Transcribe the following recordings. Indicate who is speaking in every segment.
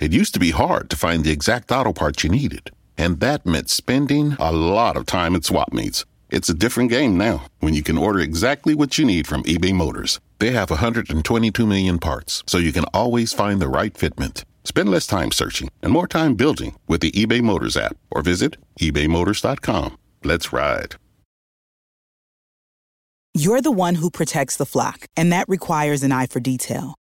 Speaker 1: It used to be hard to find the exact auto parts you needed, and that meant spending a lot of time at swap meets. It's a different game now when you can order exactly what you need from eBay Motors. They have 122 million parts, so you can always find the right fitment. Spend less time searching and more time building with the eBay Motors app or visit ebaymotors.com. Let's ride.
Speaker 2: You're the one who protects the flock, and that requires an eye for detail.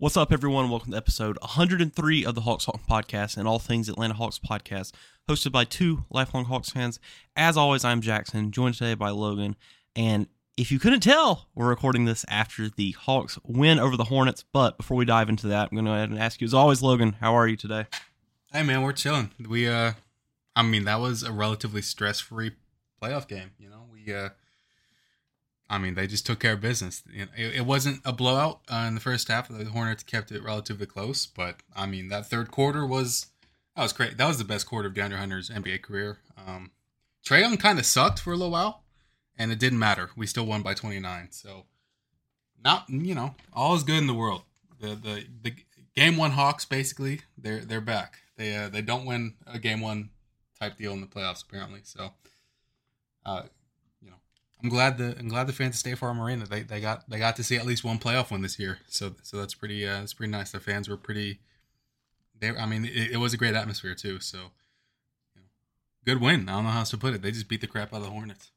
Speaker 3: What's up, everyone? Welcome to episode 103 of the Hawks Talk podcast and all things Atlanta Hawks podcast, hosted by two lifelong Hawks fans. As always, I'm Jackson, joined today by Logan. And if you couldn't tell, we're recording this after the Hawks win over the Hornets. But before we dive into that, I'm going to go ahead and ask you, as always, Logan, how are you today?
Speaker 4: Hey, man, we're chilling. We, uh, I mean, that was a relatively stress free playoff game. You know, we, uh, I mean, they just took care of business. You know, it, it, wasn't a blowout uh, in the first half. The Hornets kept it relatively close, but I mean, that third quarter was that was great. That was the best quarter of DeAndre Hunter's NBA career. Um, Trae Young kind of sucked for a little while, and it didn't matter. We still won by 29. So, not you know, all is good in the world. The the the game one Hawks basically they're they're back. They uh, they don't win a game one type deal in the playoffs apparently. So, uh, I'm glad the I'm glad the fans of State Farm Arena they, they got they got to see at least one playoff win this year. So so that's pretty uh, that's pretty nice. The fans were pretty. They I mean it, it was a great atmosphere too. So you know, good win. I don't know how else to put it. They just beat the crap out of the Hornets.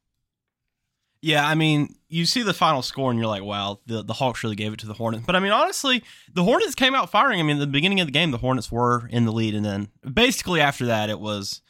Speaker 3: Yeah, I mean, you see the final score and you're like, wow, the, the Hawks really gave it to the Hornets. But I mean, honestly, the Hornets came out firing. I mean, the beginning of the game, the Hornets were in the lead. And then basically after that, it was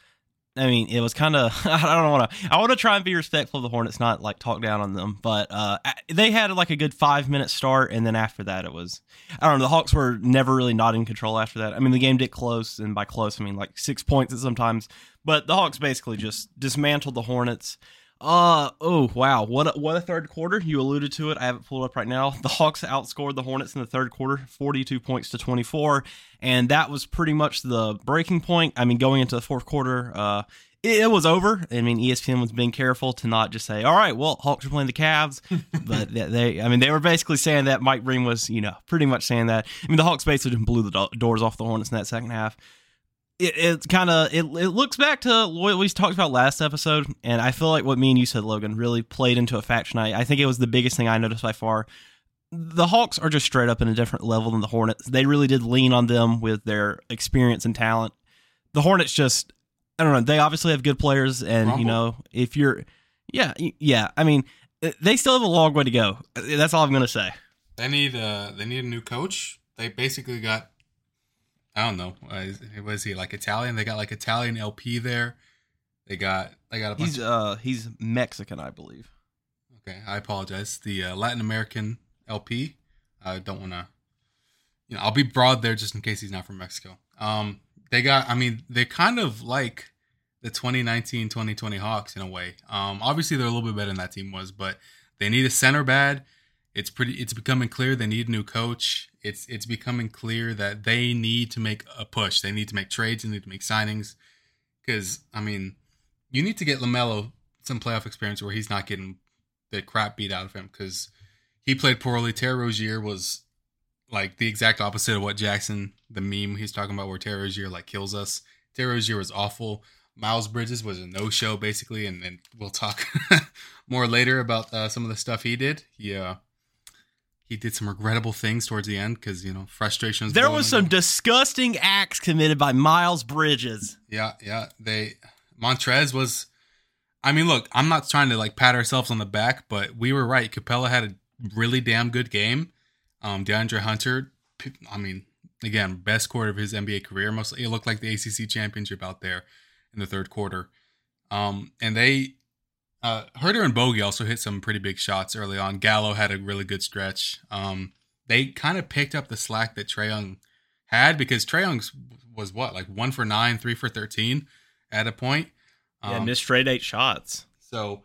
Speaker 3: I mean, it was kind of. I don't want to. I want to try and be respectful of the Hornets, not like talk down on them. But uh, they had like a good five minute start, and then after that, it was. I don't know. The Hawks were never really not in control after that. I mean, the game did close, and by close, I mean like six points at sometimes. But the Hawks basically just dismantled the Hornets. Uh oh wow. What a, what a third quarter. You alluded to it. I have it pulled up right now. The Hawks outscored the Hornets in the third quarter 42 points to 24 and that was pretty much the breaking point. I mean going into the fourth quarter uh it, it was over. I mean ESPN was being careful to not just say all right well Hawks are playing the Cavs. But they I mean they were basically saying that Mike Breen was you know pretty much saying that. I mean the Hawks basically blew the do- doors off the Hornets in that second half it, it's kind of it, it looks back to what we talked about last episode and i feel like what me and you said logan really played into effect tonight. I think it was the biggest thing i noticed by far. The hawks are just straight up in a different level than the hornets. They really did lean on them with their experience and talent. The hornets just i don't know they obviously have good players and Rumble. you know if you're yeah yeah i mean they still have a long way to go. That's all i'm gonna say.
Speaker 4: They need uh they need a new coach. They basically got I don't know. Uh, was he like Italian? They got like Italian LP there. They got they got a
Speaker 3: bunch. He's uh he's Mexican, I believe.
Speaker 4: Okay, I apologize. The uh, Latin American LP. I don't want to. You know, I'll be broad there just in case he's not from Mexico. Um, they got. I mean, they kind of like the 2019-2020 Hawks in a way. Um, obviously they're a little bit better than that team was, but they need a center bad. It's pretty. It's becoming clear they need a new coach it's it's becoming clear that they need to make a push. They need to make trades. They need to make signings. Because I mean, you need to get LaMelo some playoff experience where he's not getting the crap beat out of him. Because he played poorly. Terry Rozier was like the exact opposite of what Jackson, the meme he's talking about, where Terry Rozier like kills us. Terry Rozier was awful. Miles Bridges was a no show basically, and then we'll talk more later about uh, some of the stuff he did. He uh, he did some regrettable things towards the end because you know frustrations.
Speaker 3: There was some disgusting acts committed by Miles Bridges.
Speaker 4: Yeah, yeah. They Montrez was. I mean, look, I'm not trying to like pat ourselves on the back, but we were right. Capela had a really damn good game. Um, DeAndre Hunter, I mean, again, best quarter of his NBA career. Mostly, it looked like the ACC championship out there in the third quarter. Um, and they uh, Huerter and Bogey also hit some pretty big shots early on. Gallo had a really good stretch. Um, they kind of picked up the slack that Trae Young had because Trae Young was what like one for nine, three for thirteen at a point.
Speaker 3: Yeah,
Speaker 4: Um,
Speaker 3: missed straight eight shots.
Speaker 4: so,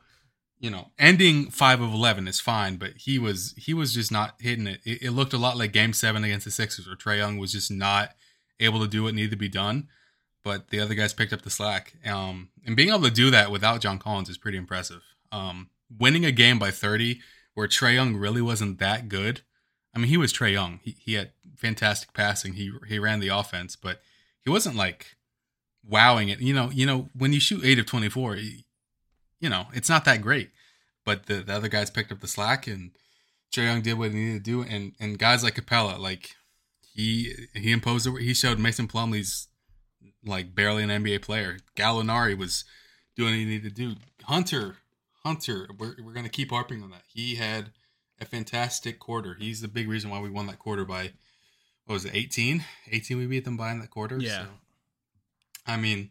Speaker 4: you know, ending five of eleven is fine, but he was he was just not hitting it. It, it looked a lot like Game Seven against the Sixers, where Trae Young was just not able to do what needed to be done. But the other guys picked up the slack, um, and being able to do that without John Collins is pretty impressive. Um, winning a game by thirty, where Trae Young really wasn't that good. I mean, he was Trae Young. He he had fantastic passing. He he ran the offense, but he wasn't like wowing it. You know, you know, when you shoot eight of twenty four, you know, it's not that great. But the, the other guys picked up the slack and Trae Young did what he needed to do. And and guys like Capela, like he he imposed he showed Mason Plumlee's like barely an NBA player. Gallinari was doing what he needed to do. Hunter, Hunter, we're we're gonna keep harping on that. He had a fantastic quarter. He's the big reason why we won that quarter by what was it, 18? 18 we beat them by in that quarter.
Speaker 3: Yeah.
Speaker 4: So, I mean,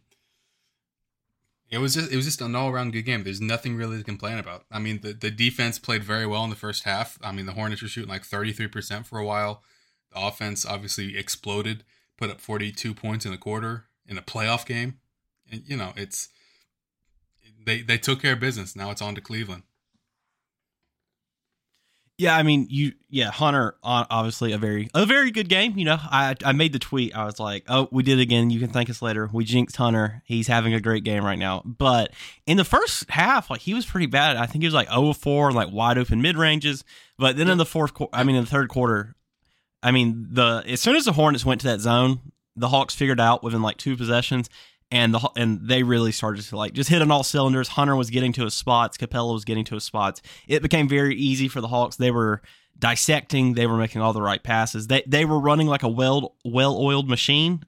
Speaker 4: it was just it was just an all around good game. There's nothing really to complain about. I mean, the, the defense played very well in the first half. I mean, the Hornets were shooting like 33% for a while. The offense obviously exploded, put up 42 points in a quarter in a playoff game. And you know, it's they they took care of business. Now it's on to Cleveland.
Speaker 3: Yeah, I mean, you, yeah, Hunter, obviously a very, a very good game. You know, I, I made the tweet. I was like, oh, we did it again. You can thank us later. We jinxed Hunter. He's having a great game right now. But in the first half, like he was pretty bad. I think he was like 0 4 like wide open mid ranges. But then in the fourth quarter, I mean, in the third quarter, I mean, the as soon as the Hornets went to that zone, the Hawks figured out within like two possessions, and the and they really started to like just hit on all cylinders. Hunter was getting to his spots, Capela was getting to his spots. It became very easy for the Hawks. They were dissecting, they were making all the right passes. They they were running like a well well oiled machine.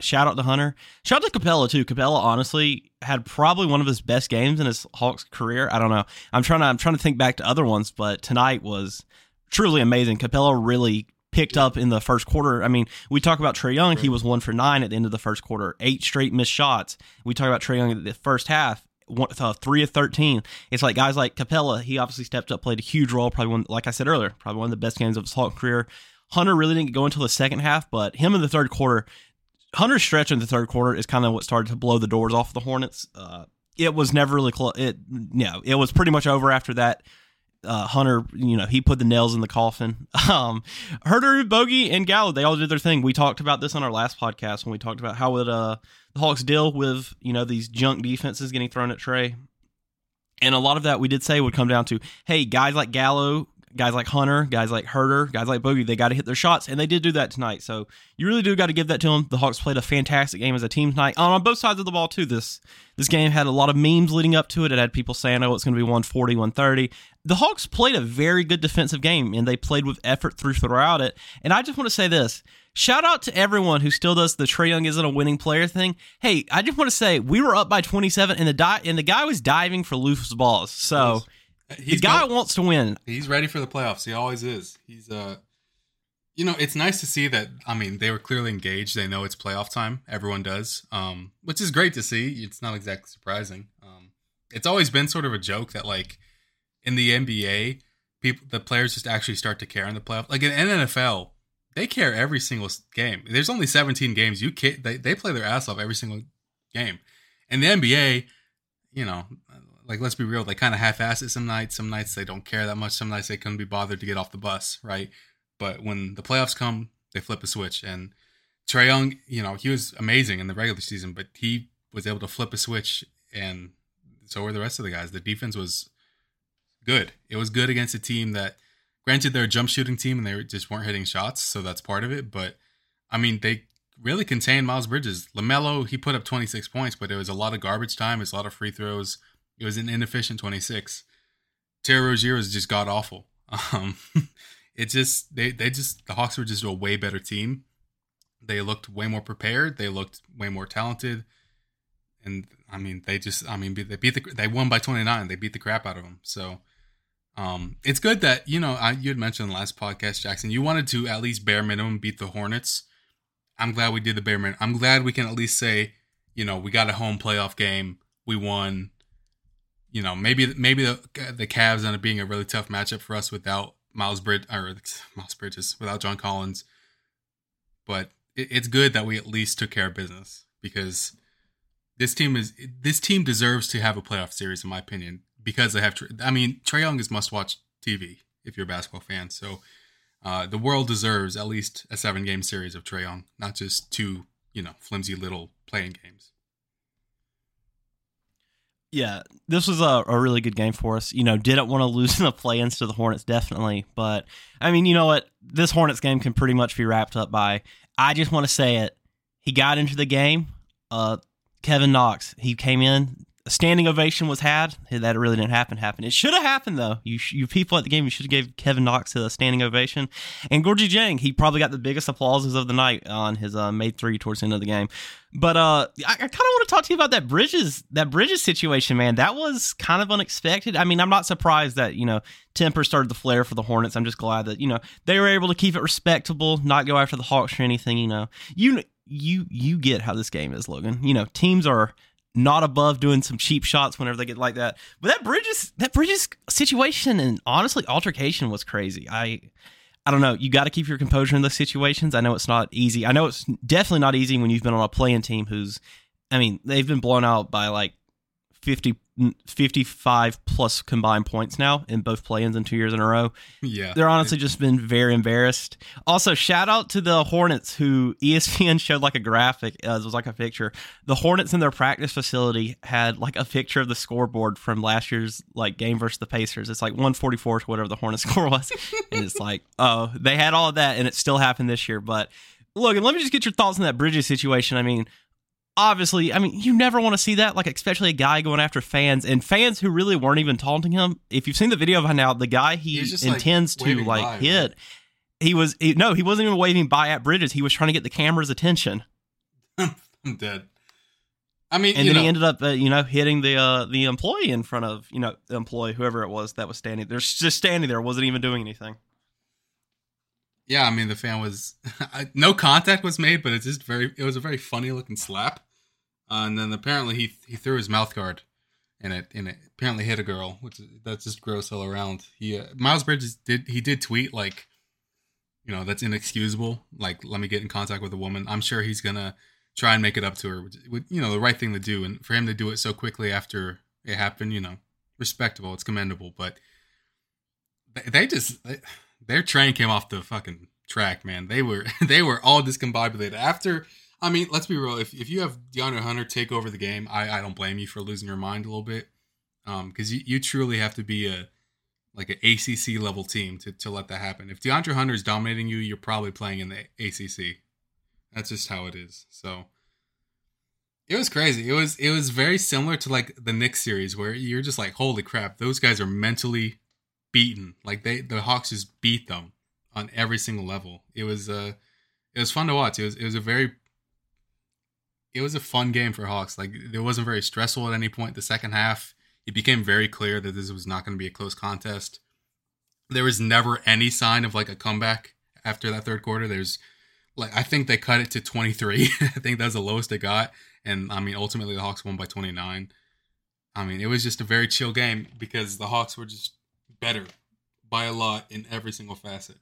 Speaker 3: Shout out to Hunter. Shout out to Capela too. Capela honestly had probably one of his best games in his Hawks career. I don't know. I'm trying to I'm trying to think back to other ones, but tonight was truly amazing. Capela really picked up in the first quarter. I mean, we talk about Trae Young. He was one for nine at the end of the first quarter, eight straight missed shots. We talk about Trae Young at the first half. One, uh, three of thirteen. It's like guys like Capela. He obviously stepped up, played a huge role. Probably one, like I said earlier, probably one of the best games of his Hawk career. Hunter really didn't go until the second half, but him in the third quarter, Hunter's stretch in the third quarter is kind of what started to blow the doors off the Hornets. Uh, it was never really close. It, you know, it was pretty much over after that uh, Hunter, you know, he put the nails in the coffin. Um, Huerter, Bogey, and Gallo, they all did their thing. We talked about this on our last podcast when we talked about how would uh, the Hawks deal with you know these junk defenses getting thrown at Trae, and a lot of that we did say would come down to hey guys like Gallo, guys like Hunter, guys like Huerter, guys like Bogey, they got to hit their shots, and they did do that tonight. So you really do got to give that to them. The Hawks played a fantastic game as a team tonight on both sides of the ball too. This this game had a lot of memes leading up to it. It had people saying, "Oh, it's going to be 140, 130." The Hawks played a very good defensive game, and they played with effort through throughout it. And I just want to say this: shout out to everyone who still does the Trae Young isn't a winning player thing. Hey, I just want to say we were up by 27, and the di- and the guy was diving for loose balls. So
Speaker 4: He's
Speaker 3: guy
Speaker 4: go-
Speaker 3: wants to win.
Speaker 4: He's ready for the playoffs. He always is. He's uh you know, it's nice to see that I mean, they were clearly engaged. They know it's playoff time. Everyone does. Um which is great to see. It's not exactly surprising. Um it's always been sort of a joke that like in the NBA, people the players just actually start to care in the playoff. Like in NFL, they care every single game. There's only 17 games. You can they they play their ass off every single game. In the NBA, you know, like let's be real, they kind of half-ass it some nights. Some nights they don't care that much. Some nights they couldn't be bothered to get off the bus, right? But when the playoffs come, they flip a switch. And Trae Young, you know, he was amazing in the regular season, but he was able to flip a switch, and so were the rest of the guys. The defense was good. It was good against a team that, granted, they're a jump shooting team and they just weren't hitting shots, so that's part of it. But I mean, they really contained Miles Bridges. LaMelo, he put up 26 points, but it was a lot of garbage time. It was a lot of free throws. It was an inefficient 26. Terry Rozier was just god awful. Um, it just they they just the Hawks were just a way better team. They looked way more prepared. They looked way more talented, and I mean they just I mean they beat the they won by 29. They beat the crap out of them. So. Um, it's good that you know I, you had mentioned last podcast, Jackson. You wanted to at least bare minimum beat the Hornets. I'm glad we did the bare minimum. I'm glad we can at least say, you know, we got a home playoff game. We won. You know, maybe maybe the the Cavs ended up being a really tough matchup for us without Miles Bridge or Miles Bridges without John Collins. But it, it's good that we at least took care of business because this team is this team deserves to have a playoff series in my opinion because they have. I mean, Trae Young is must watch TV if you're a basketball fan. So uh, the world deserves at least a seven game series of Trae Young, not just two you know flimsy little play-in games.
Speaker 3: Yeah, this was a, a really good game for us. You know, didn't want to lose in the play-ins to the Hornets, definitely. But I mean, you know what? This Hornets game can pretty much be wrapped up by. I just want to say it. He got into the game. Uh, Kevin Knox. He came in. A standing ovation was had. That really didn't happen. Happen. It should have happened though. You you people at the game, you should have gave Kevin Knox a standing ovation. And Gorgui Dieng, he probably got the biggest applauses of the night on his uh, made three towards the end of the game. But uh, I, I kind of want to talk to you about that Bridges that Bridges situation, man. That was kind of unexpected. I mean, I'm not surprised that you know temper started the flare for the Hornets. I'm just glad that you know they were able to keep it respectable, not go after the Hawks or anything. You know, you you you get how this game is, Logan. You know, teams are not above doing some cheap shots whenever they get like that. But that Bridges that Bridges situation and honestly altercation was crazy. I I don't know. You got to keep your composure in those situations. I know it's not easy. I know it's definitely not easy when you've been on a play-in team who's I mean, they've been blown out by like 50 55 plus combined points now in both play-ins in two years in a row.
Speaker 4: Yeah,
Speaker 3: they're honestly just been very embarrassed. Also, shout out to the Hornets who ESPN showed like a graphic. Uh, it was like a picture. The Hornets in their practice facility had like a picture of the scoreboard from last year's like game versus the Pacers. It's like 144 to whatever the Hornets score was, and it's like oh they had all of that and it still happened this year. But Logan, let me just get your thoughts on that Bridges situation. I mean obviously, I mean, you never want to see that, like especially a guy going after fans and fans who really weren't even taunting him. If you've seen the video by now, the guy he intends like, to like by, hit, right? he was he, no, he wasn't even waving by at Bridges. He was trying to get the camera's attention.
Speaker 4: I'm dead. I mean,
Speaker 3: and then
Speaker 4: know.
Speaker 3: he ended up, uh, you know, hitting the uh, the employee in front of you know the employee, whoever it was that was standing there, just standing there, wasn't even doing anything.
Speaker 4: Yeah, I mean the fan was no contact was made, but it's just very it was a very funny looking slap. Uh, and then apparently he he threw his mouth guard and it and it apparently hit a girl, which that's just gross all around. He uh, Miles Bridges did he did tweet like you know that's inexcusable. Like let me get in contact with a woman. I'm sure he's gonna try and make it up to her. Which, you know the right thing to do, and for him to do it so quickly after it happened, you know, respectable. It's commendable, but they just. They, their train came off the fucking track, man. They were they were all discombobulated after. I mean, let's be real. If if you have DeAndre Hunter take over the game, I, I don't blame you for losing your mind a little bit, um, because you, you truly have to be a like an ACC level team to to let that happen. If DeAndre Hunter is dominating you, you're probably playing in the ACC. That's just how it is. So it was crazy. It was it was very similar to like the Knicks series where you're just like, holy crap, those guys are mentally beaten. Like they the Hawks just beat them on every single level. It was uh it was fun to watch. It was it was a very it was a fun game for Hawks. Like it wasn't very stressful at any point. The second half, it became very clear that this was not going to be a close contest. There was never any sign of like a comeback after that third quarter. There's like I think they cut it to 23. I think that's the lowest they got. And I mean ultimately the Hawks won by 29. I mean, it was just a very chill game because the Hawks were just better by a lot in every single facet.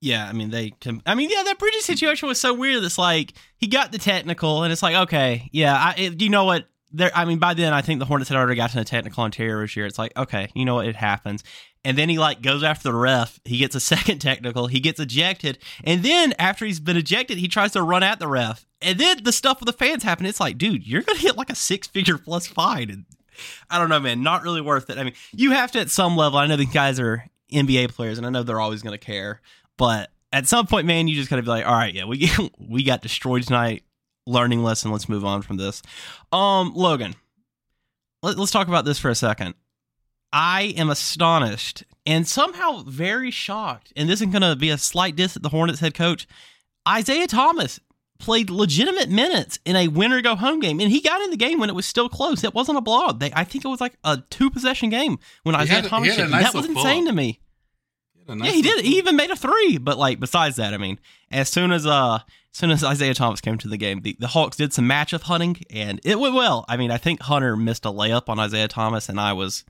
Speaker 3: Yeah, I mean they can. I mean, yeah, that Bridges situation was so weird. It's like he got the technical, and it's like, okay, yeah, I, it, you know what? There, I mean, by then I think the Hornets had already gotten a technical on Terry Rozier. It's like, okay, you know what? It happens. And then he like goes after the ref. He gets a second technical. He gets ejected, and then after he's been ejected, he tries to run at the ref. And then the stuff with the fans happen. It's like, dude, you're gonna hit like a six figure plus fine. And I don't know, man. Not really worth it. I mean, you have to at some level. I know these guys are NBA players, and I know they're always going to care. But at some point, man, you just got to be like, all right, yeah, we we got destroyed tonight. Learning lesson. Let's move on from this. Um, Logan, let, let's talk about this for a second. I am astonished and somehow very shocked. And this is going to be a slight diss at the Hornets head coach. Isaiah Thomas played legitimate minutes in a winner go home game, and he got in the game when it was still close. It wasn't a blowout. They, I think it was like a two possession game when he Isaiah had, Thomas. Nice that was insane to me. Nice yeah, he did. He even made a three. But like besides that, I mean, as soon as uh, as soon as Isaiah Thomas came to the game, the, the Hawks did some matchup hunting, and it went well. I mean, I think Hunter missed a layup on Isaiah Thomas, and I was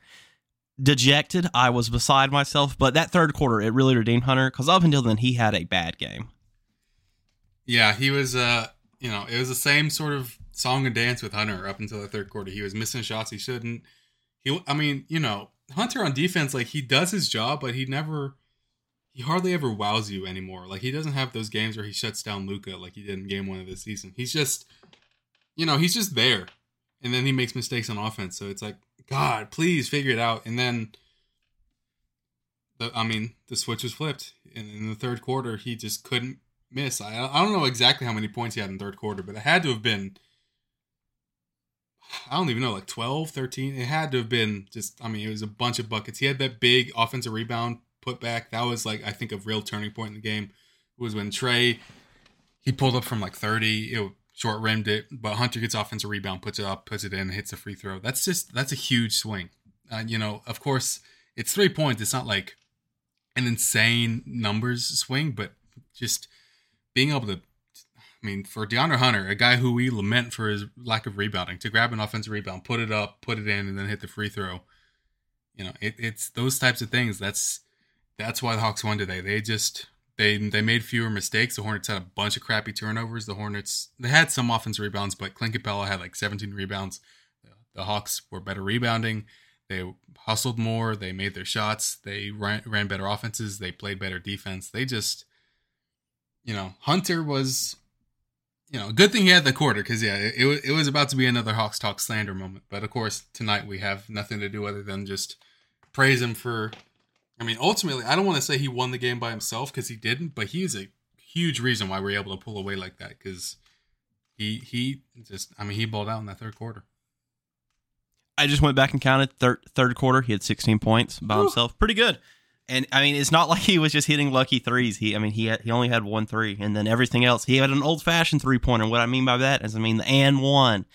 Speaker 3: dejected. I was beside myself. But that third quarter, it really redeemed Hunter because up until then, he had a bad game.
Speaker 4: Yeah, he was. Uh, you know, it was the same sort of song and dance with Hunter up until the third quarter. He was missing shots he shouldn't. He, I mean, you know, Hunter on defense, like he does his job, but he never, he hardly ever wows you anymore. Like he doesn't have those games where he shuts down Luka like he did in game one of this season. He's just, you know, he's just there, and then he makes mistakes on offense. So it's like, God, please figure it out. And then, the, I mean, the switch was flipped. In, in the third quarter, he just couldn't miss. I, I don't know exactly how many points he had in third quarter, but it had to have been I don't even know, like 12, 13. It had to have been just, I mean, it was a bunch of buckets. He had that big offensive rebound put back. That was like, I think, a real turning point in the game. It was when Trae, he pulled up from like 30, it short rimmed it, but Hunter gets offensive rebound, puts it up, puts it in, hits a free throw. That's just, that's a huge swing. Uh, you know, of course, it's three points. It's not like an insane numbers swing, but just being able to I mean, for DeAndre Hunter, a guy who we lament for his lack of rebounding, to grab an offensive rebound, put it up, put it in, and then hit the free throw. You know, it, it's those types of things. That's that's why the Hawks won today. They just they they made fewer mistakes. The Hornets had a bunch of crappy turnovers. The Hornets they had some offensive rebounds, but Clint Capela had like 17 rebounds. The Hawks were better rebounding. They hustled more. They made their shots. They ran, ran better offenses. They played better defense. They just, you know, Hunter was you know, good thing he had the quarter because yeah, it, it it was about to be another Hawks talk slander moment. But of course, tonight we have nothing to do other than just praise him for. I mean, ultimately, I don't want to say he won the game by himself because he didn't, but he is a huge reason why we're able to pull away like that because he he just I mean he balled out in that third quarter.
Speaker 3: I just went back and counted third third quarter. He had 16 points by himself. Pretty good. And I mean, it's not like he was just hitting lucky threes. He, I mean, he had, he only had one three, and then everything else. He had an old fashioned three pointer. What I mean by that is, I mean, the and one,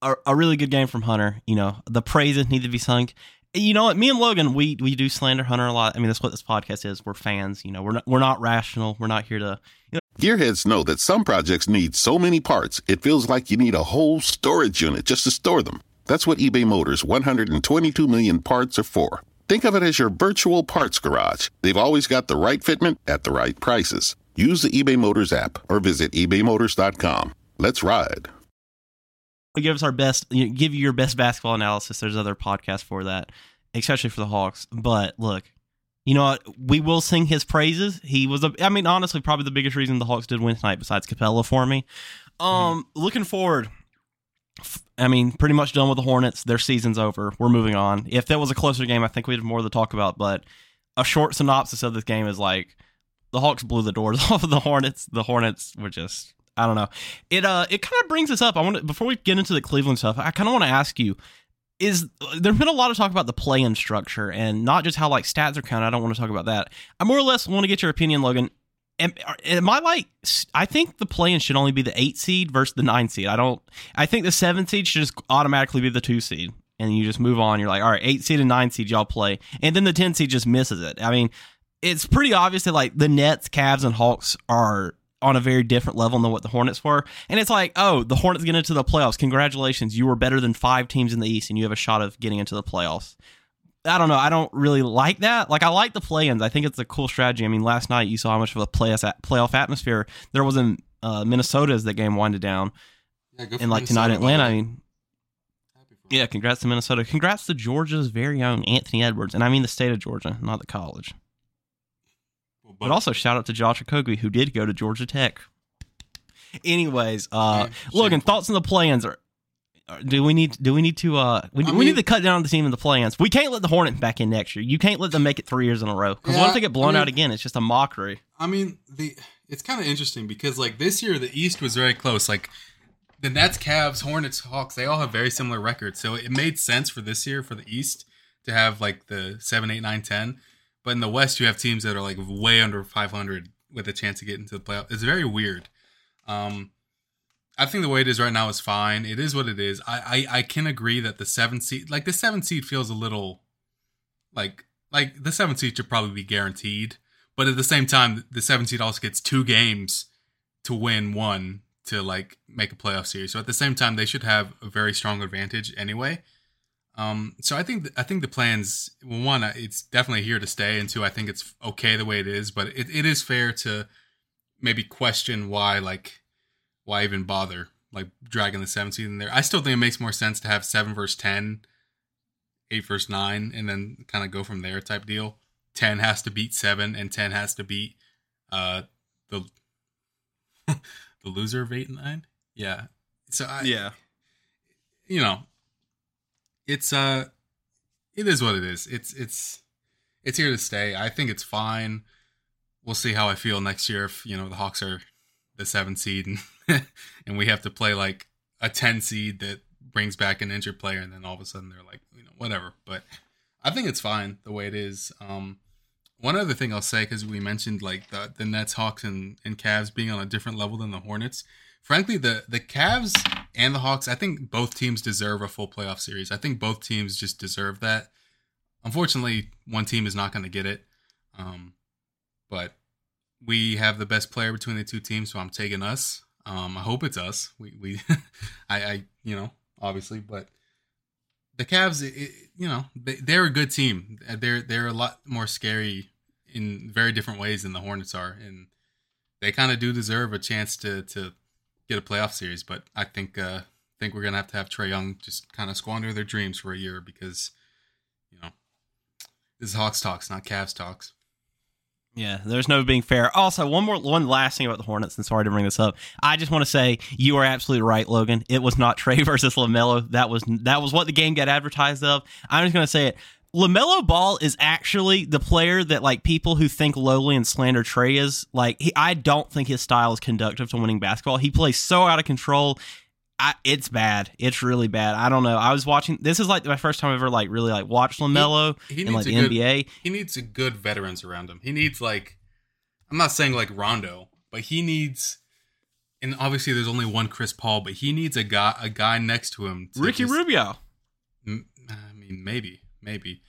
Speaker 3: a, a really good game from Hunter. You know, the praises need to be sung. You know what? Me and Logan, we we do slander Hunter a lot. I mean, that's what this podcast is. We're fans. You know, we're not we're not rational. We're not here to. You know,
Speaker 1: Gearheads know that some projects need so many parts, it feels like you need a whole storage unit just to store them. That's what eBay Motors' 122 million parts are for. Think of it as your virtual parts garage. They've always got the right fitment at the right prices. Use the eBay Motors app or visit ebaymotors.com. Let's ride.
Speaker 3: give us our best. You know, give you your best basketball analysis. There's other podcasts for that, especially for the Hawks. But look, you know what? We will sing his praises. He was a. I mean, honestly, probably the biggest reason the Hawks did win tonight, besides Capela for me. Um, mm-hmm. looking forward I mean, pretty much done with the Hornets. Their season's over. We're moving on. If that was a closer game, I think we'd have more to talk about. But a short synopsis of this game is like the Hawks blew the doors off of the Hornets. The Hornets were just I don't know. It uh it kind of brings us up. I want to before we get into the Cleveland stuff. I kind of want to ask you is there's been a lot of talk about the play-in structure and not just how like stats are counted. I don't want to talk about that. I more or less want to get your opinion, Logan am, am I like? I think the play-in should only be the eight seed versus the nine seed. I don't. I think the seven seed should just automatically be the two seed, and you just move on. You're like, all right, eight seed and nine seed, y'all play, and then the ten seed just misses it. I mean, it's pretty obvious that like the Nets, Cavs, and Hawks are on a very different level than what the Hornets were. And it's like, oh, the Hornets get into the playoffs. Congratulations. You were better than five teams in the East and you have a shot of getting into the playoffs. I don't know. I don't really like that. Like I like the play-ins. I think it's a cool strategy. I mean, last night you saw how much of a playoff atmosphere there was in uh, Minnesota as that game winded down. Yeah, and like Minnesota, tonight in Atlanta, I mean, yeah, congrats to Minnesota. Congrats to Georgia's very own Anthony Edwards, and I mean the state of Georgia, not the college. Well, but, but, also shout out to Josh Okogie, who did go to Georgia Tech. Anyways, uh, Logan, thoughts on the play-ins? Are do we need do we need to uh we, we need to cut down the team in the play-ins. We can't let the Hornets back in next year. You can't let them make it three years in a row because yeah, if they get blown I mean, out again? It's just a mockery.
Speaker 4: I mean the it's kind of interesting because like this year the East was very close. Like the Nets, Cavs, Hornets, Hawks, they all have very similar records. So it made sense for this year for the East to have like the seven, eight, nine, ten. But in the West, you have teams that are like way under 500 with a chance to get into the playoff. It's very weird. Um, I think the way it is right now is fine. It is what it is. I, I, I can agree that the seven seed, like the seven seed, feels a little like like the seven seed should probably be guaranteed. But at the same time, the seven seed also gets two games to win one to like make a playoff series. So at the same time, they should have a very strong advantage anyway. Um, so I think th- I think the play-ins well, one, it's definitely here to stay, and two, I think it's okay the way it is. But it, it is fair to maybe question why like why even bother like dragging the seven seed in there. I still think it makes more sense to have seven versus 10, eight versus nine, and then kind of go from there type deal. 10 has to beat seven, and 10 has to beat uh, the the loser of eight and nine. Yeah. So I,
Speaker 3: yeah,
Speaker 4: you know, it's uh, it is what it is. It's it's it's here to stay. I think it's fine. We'll see how I feel next year if you know the Hawks are the seven seed and and we have to play like a ten seed that brings back an injured player, and then all of a sudden they're like, you know, whatever. But I think it's fine the way it is. Um, one other thing I'll say because we mentioned like the the Nets, Hawks, and and Cavs being on a different level than the Hornets. Frankly, the the Cavs and the Hawks, I think both teams deserve a full playoff series. I think both teams just deserve that. Unfortunately, one team is not going to get it. Um, but we have the best player between the two teams, so I'm taking us. Um, I hope it's us. We we, I, I you know obviously, but the Cavs, it, you know, they, they're a good team. They're they're a lot more scary in very different ways than the Hornets are, and they kind of do deserve a chance to to get a playoff series. But I think uh, think we're gonna have to have Trae Young just kind of squander their dreams for a year because you know this is HoxTalks, not Cavs talks.
Speaker 3: Yeah, there's no being fair. Also, one more, one last thing about the Hornets, and sorry to bring this up. I just want to say you are absolutely right, Logan. It was not Trae versus LaMelo. That was that was what the game got advertised of. I'm just going to say it. LaMelo Ball is actually the player that like people who think lowly and slander Trae is like. He, I don't think his style is conductive to winning basketball. He plays so out of control. I, it's bad. It's really bad. I don't know. I was watching. This is like my first time ever like really like watched LaMelo
Speaker 4: He, he
Speaker 3: in like
Speaker 4: needs
Speaker 3: the
Speaker 4: good,
Speaker 3: NBA.
Speaker 4: He needs a good veterans around him. He needs like, I'm not saying like Rondo, but he needs, and obviously there's only one Chris Paul, but he needs a guy a guy next to him. to
Speaker 3: Ricky
Speaker 4: just-
Speaker 3: Rubio.
Speaker 4: M- I mean, maybe, maybe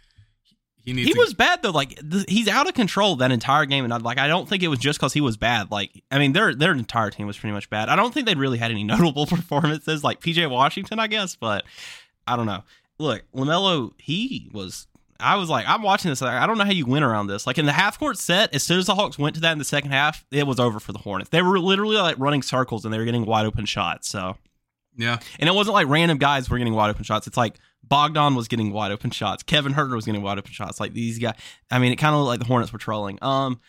Speaker 4: he needs.
Speaker 3: He
Speaker 4: a-
Speaker 3: was bad though. Like th- he's out of control that entire game, and I, like I don't think it was just because he was bad. Like I mean, their their entire team was pretty much bad. I don't think they really had any notable performances, like PJ Washington, I guess. But I don't know. Look, LaMelo, he was. I was like, I'm watching this. Like, I don't know how you win around this. Like in the half court set, as soon as the Hawks went to that in the second half, it was over for the Hornets. They were literally like running circles and they were getting wide open shots. So
Speaker 4: yeah.
Speaker 3: and it wasn't like random guys were getting wide open shots. It's like Bogdan was getting wide open shots. Kevin Huerter was getting wide open shots. Like these guys. I mean, it kind of looked like the Hornets were trolling. Um,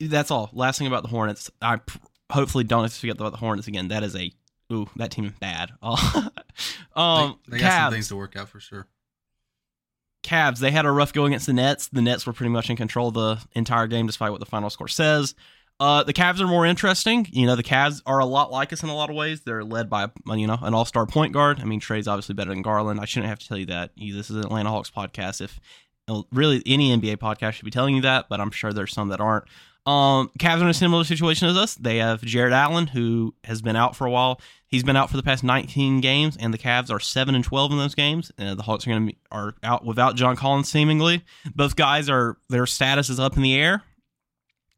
Speaker 3: that's all. Last thing about the Hornets. I pr- hopefully don't have to forget about the Hornets again. That is a ooh, that team is bad. Um,
Speaker 4: they, they got some
Speaker 3: Cavs.
Speaker 4: things to work out for sure.
Speaker 3: Cavs, they had a rough go against the Nets. The Nets were pretty much in control the entire game, despite what the final score says. Uh, the Cavs are more interesting. You know, the Cavs are a lot like us in a lot of ways. They're led by you know an all star point guard. I mean, Trae's obviously better than Garland. I shouldn't have to tell you that. This is an Atlanta Hawks podcast. If really any NBA podcast should be telling you that, but I'm sure there's some that aren't. Um, Cavs are in a similar situation as us. They have Jarrett Allen, who has been out for a while. He's been out for the past 19 games, and the Cavs are seven and 12 in those games. Uh, the Hawks are going to are out without John Collins, seemingly. Both guys are their status is up in the air.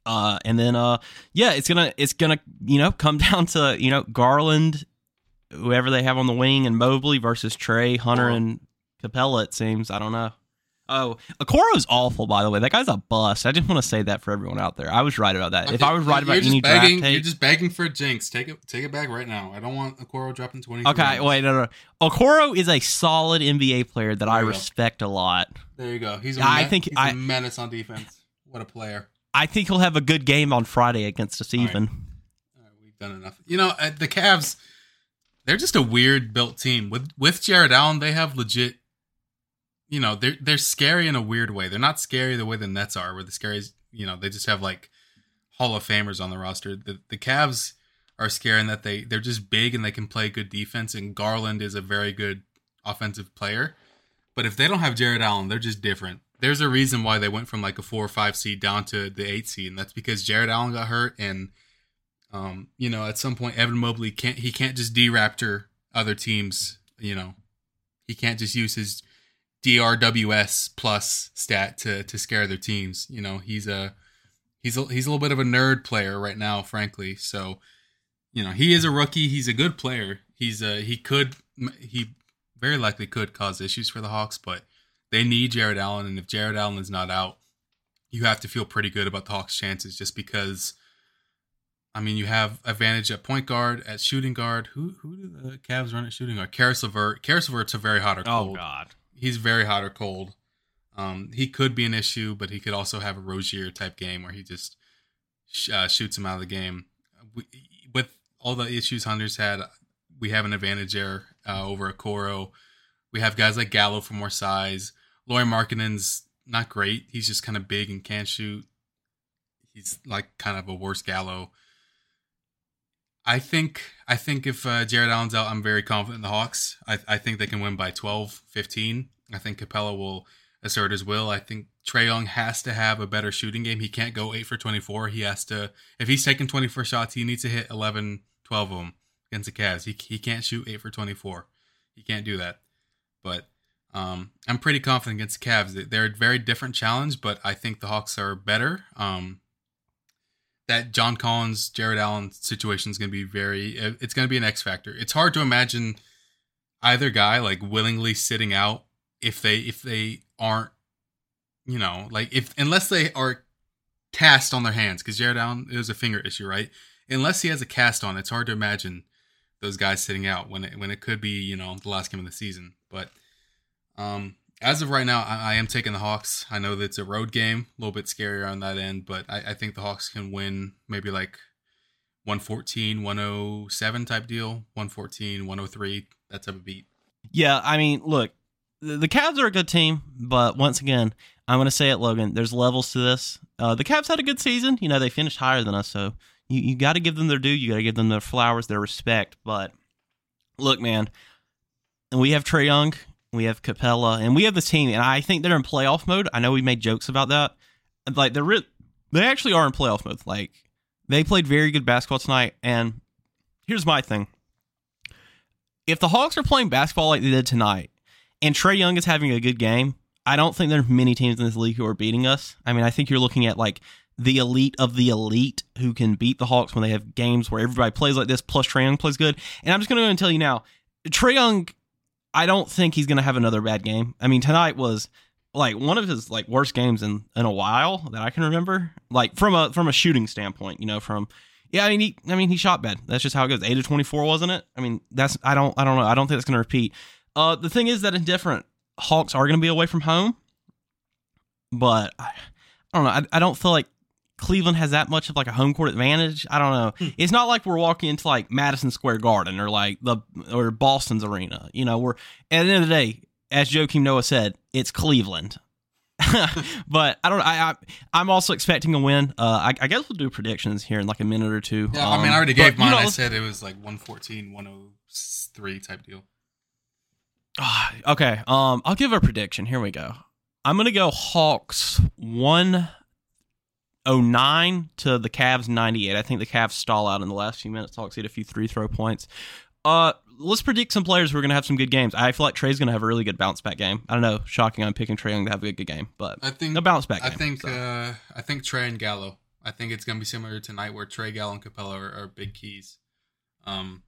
Speaker 3: Uh, and then uh, yeah, it's gonna it's gonna you know come down to you know Garland, whoever they have on the wing, and Mobley versus Trae Hunter
Speaker 4: Wow.
Speaker 3: and Capela. It seems I don't know. Oh, Okoro's awful, by the way. That guy's a bust. I just want to say that for everyone out there. I was right about that. If I was right about any draft
Speaker 4: begging,
Speaker 3: take,
Speaker 4: you're just begging for a jinx. Take it, take it back right now. I don't want Okoro dropping twenty.
Speaker 3: okay, wait, no, no. Okoro is a solid NBA player that I
Speaker 4: There go.
Speaker 3: respect a lot.
Speaker 4: There you go. He's a
Speaker 3: I think
Speaker 4: he's
Speaker 3: I-
Speaker 4: a menace on defense. What a player.
Speaker 3: I think he'll have a good game on Friday against us.
Speaker 4: Right.
Speaker 3: Even
Speaker 4: All right, we've done enough. You know, uh, the Cavs, they're just a weird built team. With with Jarrett Allen, they have legit. You know, they're they're scary in a weird way. They're not scary the way the Nets are, where the scary is, you know, they just have like Hall of Famers on the roster. The the Cavs are scary in that they they're just big and they can play good defense. And Garland is a very good offensive player. But if they don't have Jarrett Allen, they're just different. There's a reason why they went from like a four or five seed down to the eight seed, and that's because Jarrett Allen got hurt, and um, you know, at some point Evan Mobley can't he can't just de-raptor other teams. You know, he can't just use his DRWS plus stat to to scare their teams. You know, he's a he's a, he's a little bit of a nerd player right now, frankly. So, you know, he is a rookie. He's a good player. He's a he could he very likely could cause issues for the Hawks, but they need Jarrett Allen, and if Jarrett Allen is not out, you have to feel pretty good about the Hawks' chances, just because. I mean, you have advantage at point guard, at shooting guard. Who who do the Cavs run at shooting guard? Caris LeVert. Caris LeVert's a very hot or cold.
Speaker 3: Oh God.
Speaker 4: He's very hot or cold. Um, he could be an issue, but he could also have a Rozier type game where he just sh- uh, shoots him out of the game. We, with all the issues Hunter's had, we have an advantage there uh, over Okoro. We have guys like Gallo for more size. Lauri Markkanen's not great. He's just kind of big and can't shoot. He's like kind of a worse Gallo. I think I think if uh, Jarrett Allen's out, I'm very confident in the Hawks. I, I think they can win by 12, 15. I think Capela will assert his will. I think Trae Young has to have a better shooting game. He can't go 8 for 24. He has to, if he's taking 24 shots, he needs to hit 11, 12 of them against the Cavs. He, he can't shoot 8 for 24. He can't do that. But um, I'm pretty confident against the Cavs. They're a very different challenge, but I think the Hawks are better. Um, that John Collins, Jarrett Allen situation is going to be very, it's going to be an X factor. It's hard to imagine either guy like willingly sitting out if they, if they aren't, you know, like if, unless they are cast on their hands, because Jarrett Allen is a finger issue, right? Unless he has a cast on, it's hard to imagine those guys sitting out when it, when it could be, you know, the last game of the season. But, um, as of right now, I, I, am taking the Hawks. I know that it's a road game, a little bit scarier on that end, but I, I think the Hawks can win maybe like 114, 107 type deal, 114, 103, that type of beat.
Speaker 3: Yeah, I mean, look, the Cavs are a good team, but once again, I'm going to say it, Logan. There's levels to this. Uh, the Cavs had a good season. You know, they finished higher than us, so you, you got to give them their due. You got to give them their flowers, their respect. But look, man, we have Trae Young we have Capela, and we have this team, and I think they're in playoff mode. I know we made jokes about that. Like they're re- they actually are in playoff mode. Like they played very good basketball tonight. And here's my thing: if the Hawks are playing basketball like they did tonight, and Trae Young is having a good game, I don't think there's many teams in this league who are beating us. I mean, I think you're looking at like the elite of the elite who can beat the Hawks when they have games where everybody plays like this, plus Trae Young plays good. And I'm just going to go and tell you now, Trae Young I don't think he's going to have another bad game. I mean, tonight was like one of his like worst games in in a while that I can remember. Like from a from a shooting standpoint, you know, from yeah, I mean he I mean he shot bad. That's just how it goes. 8 to 24 wasn't it? I mean, that's I don't I don't know. I don't think that's going to repeat. Uh the thing is that in different Hawks are going to be away from home. But I, I don't know. I, I don't feel like Cleveland has that much of like a home court advantage. I don't know. Hmm. It's not like we're walking into like Madison Square Garden or like the or Boston's arena. You know, we're at the end of the day, as Joakim Noah said, it's Cleveland. but I don't. I, I am also expecting a win. Uh, I, I, guess we'll do predictions here in like a minute or two.
Speaker 4: Yeah, um, I mean, I already gave but, mine. You know, I said it was like 114, 103 type deal.
Speaker 3: okay. Um, I'll give a prediction. Here we go. I'm gonna go Hawks one 09 to the Cavs 98. I think the Cavs stall out in the last few minutes. Hawks hit a few three throw points. Uh, let's predict some players who are going to have some good games. I feel like Trae's going to have a really good bounce back game. I don't know, shocking. I'm picking Trae Young to have a good game, but I think a bounce back.
Speaker 4: I think so. uh, I think Trae and Gallo. I think it's going to be similar tonight, where Trae, Gallo, and Capela are, are big keys. Um,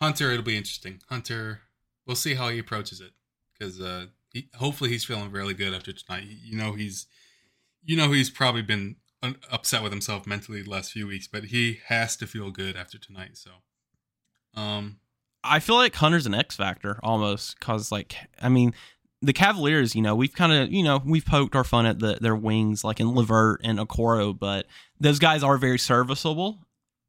Speaker 4: Hunter, it'll be interesting. Hunter, we'll see how he approaches it because uh, he, hopefully he's feeling really good after tonight. You know he's, you know he's probably been upset with himself mentally the last few weeks, but he has to feel good after tonight. So, um,
Speaker 3: I feel like Hunter's an X factor almost because, like, I mean, the Cavaliers, you know, we've kind of, you know, we've poked our fun at the, their wings, like in LeVert and Okoro, but those guys are very serviceable.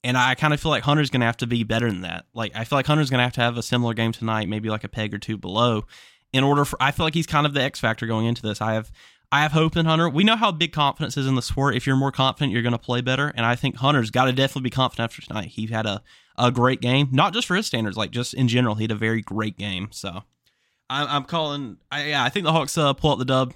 Speaker 3: And I kind of feel like Hunter's going to have to be better than that. Like, I feel like Hunter's going to have to have a similar game tonight, maybe like a peg or two below, in order for. I feel like he's kind of the X factor going into this. I have I have hope in Hunter. We know how big confidence is in the sport. If you're more confident, you're going to play better. And I think Hunter's got to definitely be confident after tonight. He had a, a great game, not just for his standards, like just in general. He had a very great game. So I'm, I'm calling. I, yeah, I think the Hawks uh, pull out the dub,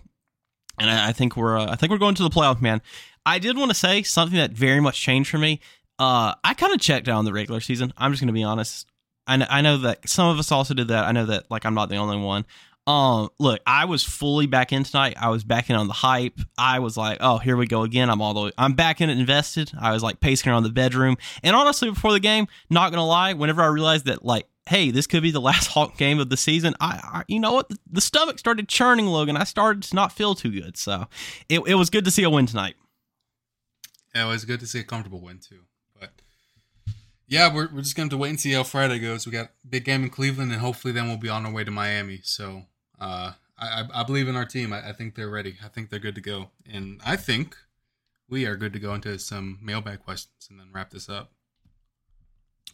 Speaker 3: and I, I think we're uh, I think we're going to the playoff, man. I did want to say something that very much changed for me. Uh, I kind of checked out in the regular season. I'm just going to be honest. I, I know that some of us also did that. I know that like I'm not the only one. Um, look, I was fully back in tonight. I was back in on the hype. I was like, oh, here we go again. I'm all the way, I'm back in it invested. I was like pacing around the bedroom. And honestly, before the game, not gonna lie, whenever I realized that like, hey, this could be the last Hawk game of the season, I, I you know what, the, the, stomach started churning, Logan. I started to not feel too good. So it, it was good to see a win tonight.
Speaker 4: Yeah, it was good to see a comfortable win too. But Yeah, we're, we're just going to wait and see how Friday goes. We got big game in Cleveland, and hopefully then we'll be on our way to Miami. So uh, I, I believe in our team. I, I think they're ready. I think they're good to go. And I think we are good to go into some mailbag questions and then wrap this up.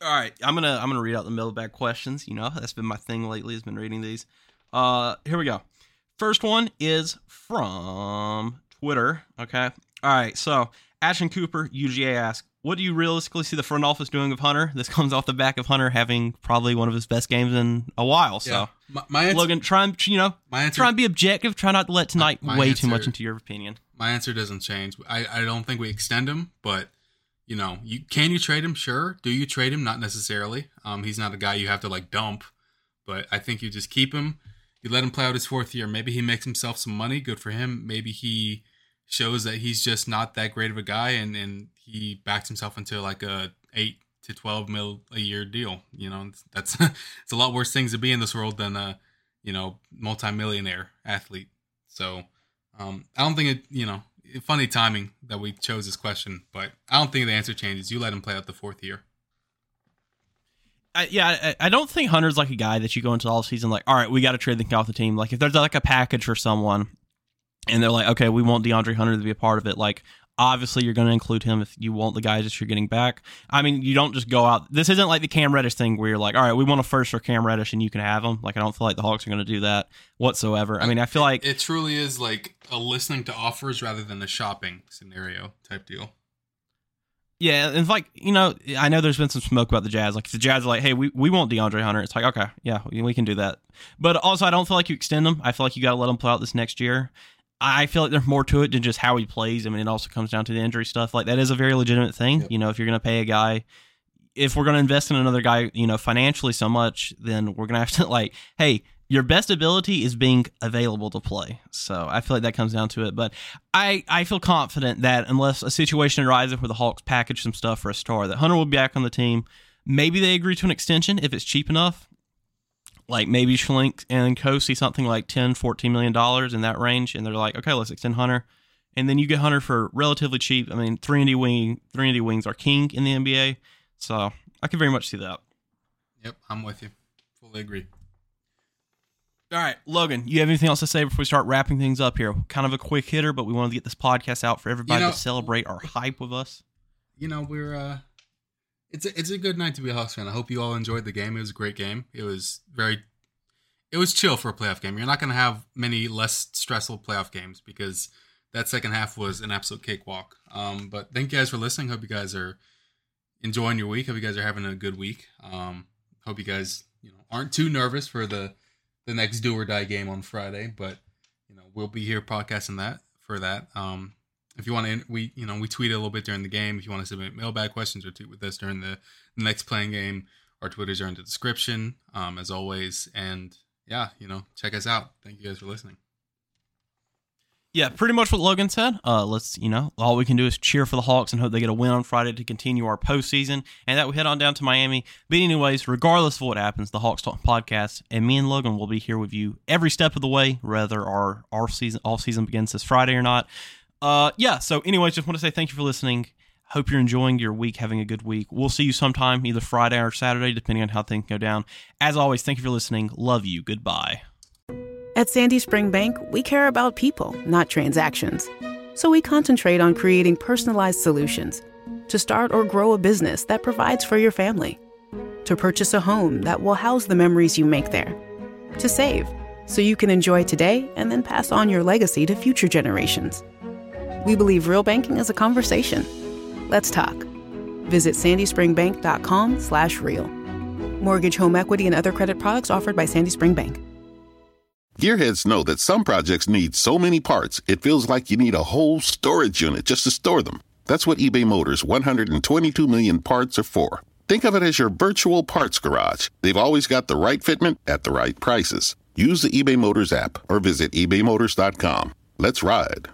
Speaker 3: All right, I'm gonna I'm gonna read out the mailbag questions. You know that's been my thing lately. Has been reading these. Uh, here we go. First one is from Twitter. Okay. All right. So Ashton Cooper UGA asks, "What do you realistically see the front office doing of Hunter?" This comes off the back of Hunter having probably one of his best games in a while. So
Speaker 4: Yeah. My, my answer,
Speaker 3: Logan, try and you know
Speaker 4: my answer,
Speaker 3: try and be objective. Try not to let tonight
Speaker 4: My
Speaker 3: weigh
Speaker 4: answer-
Speaker 3: too much into your opinion.
Speaker 4: my answer doesn't change. I, I don't think we extend him, but you know, you can you trade him? Sure. Do you trade him? Not necessarily. Um, he's not a guy you have to like dump, but I think you just keep him. You let him play out his fourth year. Maybe he makes himself some money. Good for him. Maybe he shows that he's just not that great of a guy, and and he backs himself into like a eight to twelve mil a year deal. You know, that's it's a lot worse things to be in this world than a you know multimillionaire athlete. So um, I don't think it, you know, funny timing that we chose this question, but I don't think the answer changes. You let him play out the fourth year.
Speaker 3: I, yeah, I, I don't think Hunter's like a guy that you go into all season like, all right, we got to trade the off the team. Like if there's like a package for someone, and they're like, okay, we want DeAndre Hunter to be a part of it. Like obviously you're going to include him if you want the guys that you're getting back. I mean, you don't just go out. This isn't like the Cam Reddish thing where you're like, all right, we want a first for Cam Reddish and you can have him. Like I don't feel like the Hawks are going to do that whatsoever. I mean, I feel like
Speaker 4: It truly is like a listening to offers rather than a shopping scenario type deal.
Speaker 3: Yeah, and it's like you know, I know there's been some smoke about the Jazz. Like the Jazz are like, "Hey, we, we want DeAndre Hunter," it's like, okay, yeah, we, we can do that. But also, I don't feel like you extend them. I feel like you got to let them play out this next year. I feel like there's more to it than just how he plays. I mean, it also comes down to the injury stuff. Like that is a very legitimate thing.
Speaker 4: Yep.
Speaker 3: You know, if you're going to pay a guy, if we're going to invest in another guy, you know, financially so much, then we're going to have to like, hey, your best ability is being available to play. So I feel like that comes down to it. But I, I feel confident that unless a situation arises where the Hawks package some stuff for a star, that Hunter will be back on the team. Maybe they agree to an extension if it's cheap enough. Like maybe Schlenk and Co see something like 10, 14 million dollars in that range, and they're like, okay, let's extend Hunter. And then you get Hunter for relatively cheap. I mean, three and D wing, three and D wings are king in the NBA, so I can very much see that.
Speaker 4: Yep, I'm with you. Fully agree.
Speaker 3: All right, Logan, you have anything else to say before we start wrapping things up here? Kind of a quick hitter, but we wanted to get this podcast out for everybody
Speaker 4: You know-
Speaker 3: to celebrate our hype with us.
Speaker 4: You know, we're uh it's a, it's a good night to be a Hawks fan. I hope you all enjoyed the game. It was a great game. It was very it was chill for a playoff game. You're not going to have many less stressful playoff games because that second half was an absolute cakewalk. Um, but thank you guys for listening. Hope you guys are enjoying your week. Hope you guys are having a good week. Um, hope you guys you know aren't too nervous for the the next do or die game on Friday. But you know we'll be here podcasting that for that. Um, if you want to, we you know we tweet a little bit during the game. If you want to submit mailbag questions or tweet with us during the, next play-in game, our Twitters are in the description um, as always. And yeah, you know check us out. Thank you guys for listening.
Speaker 3: Yeah, pretty much what Logan said. Uh, let's, you know, all we can do is cheer for the Hawks and hope they get a win on Friday to continue our postseason, and that we head on down to Miami. But anyways, regardless of what happens, the HoxTalks podcast and me and Logan will be here with you every step of the way, whether our our season off season begins this Friday or not. Uh, yeah. So, anyways, just want to say thank you for listening. Hope you're enjoying your week, having a good week. We'll see you sometime, either Friday or Saturday, depending on how things go down. As always, thank you for listening. Love you. Goodbye.
Speaker 5: At Sandy Spring Bank, we care about people, not transactions. So we concentrate on creating personalized solutions to start or grow a business that provides for your family, to purchase a home that will house the memories you make there, to save so you can enjoy today and then pass on your legacy to future generations. We believe real banking is a conversation. Let's talk. Visit sandyspringbank.com slash real. Mortgage, home equity, and other credit products offered by Sandy Spring Bank.
Speaker 1: Gearheads know that some projects need so many parts, it feels like you need a whole storage unit just to store them. That's what eBay Motors' 122 million parts are for. Think of it as your virtual parts garage. They've always got the right fitment at the right prices. Use the eBay Motors app or visit ebaymotors.com. Let's ride.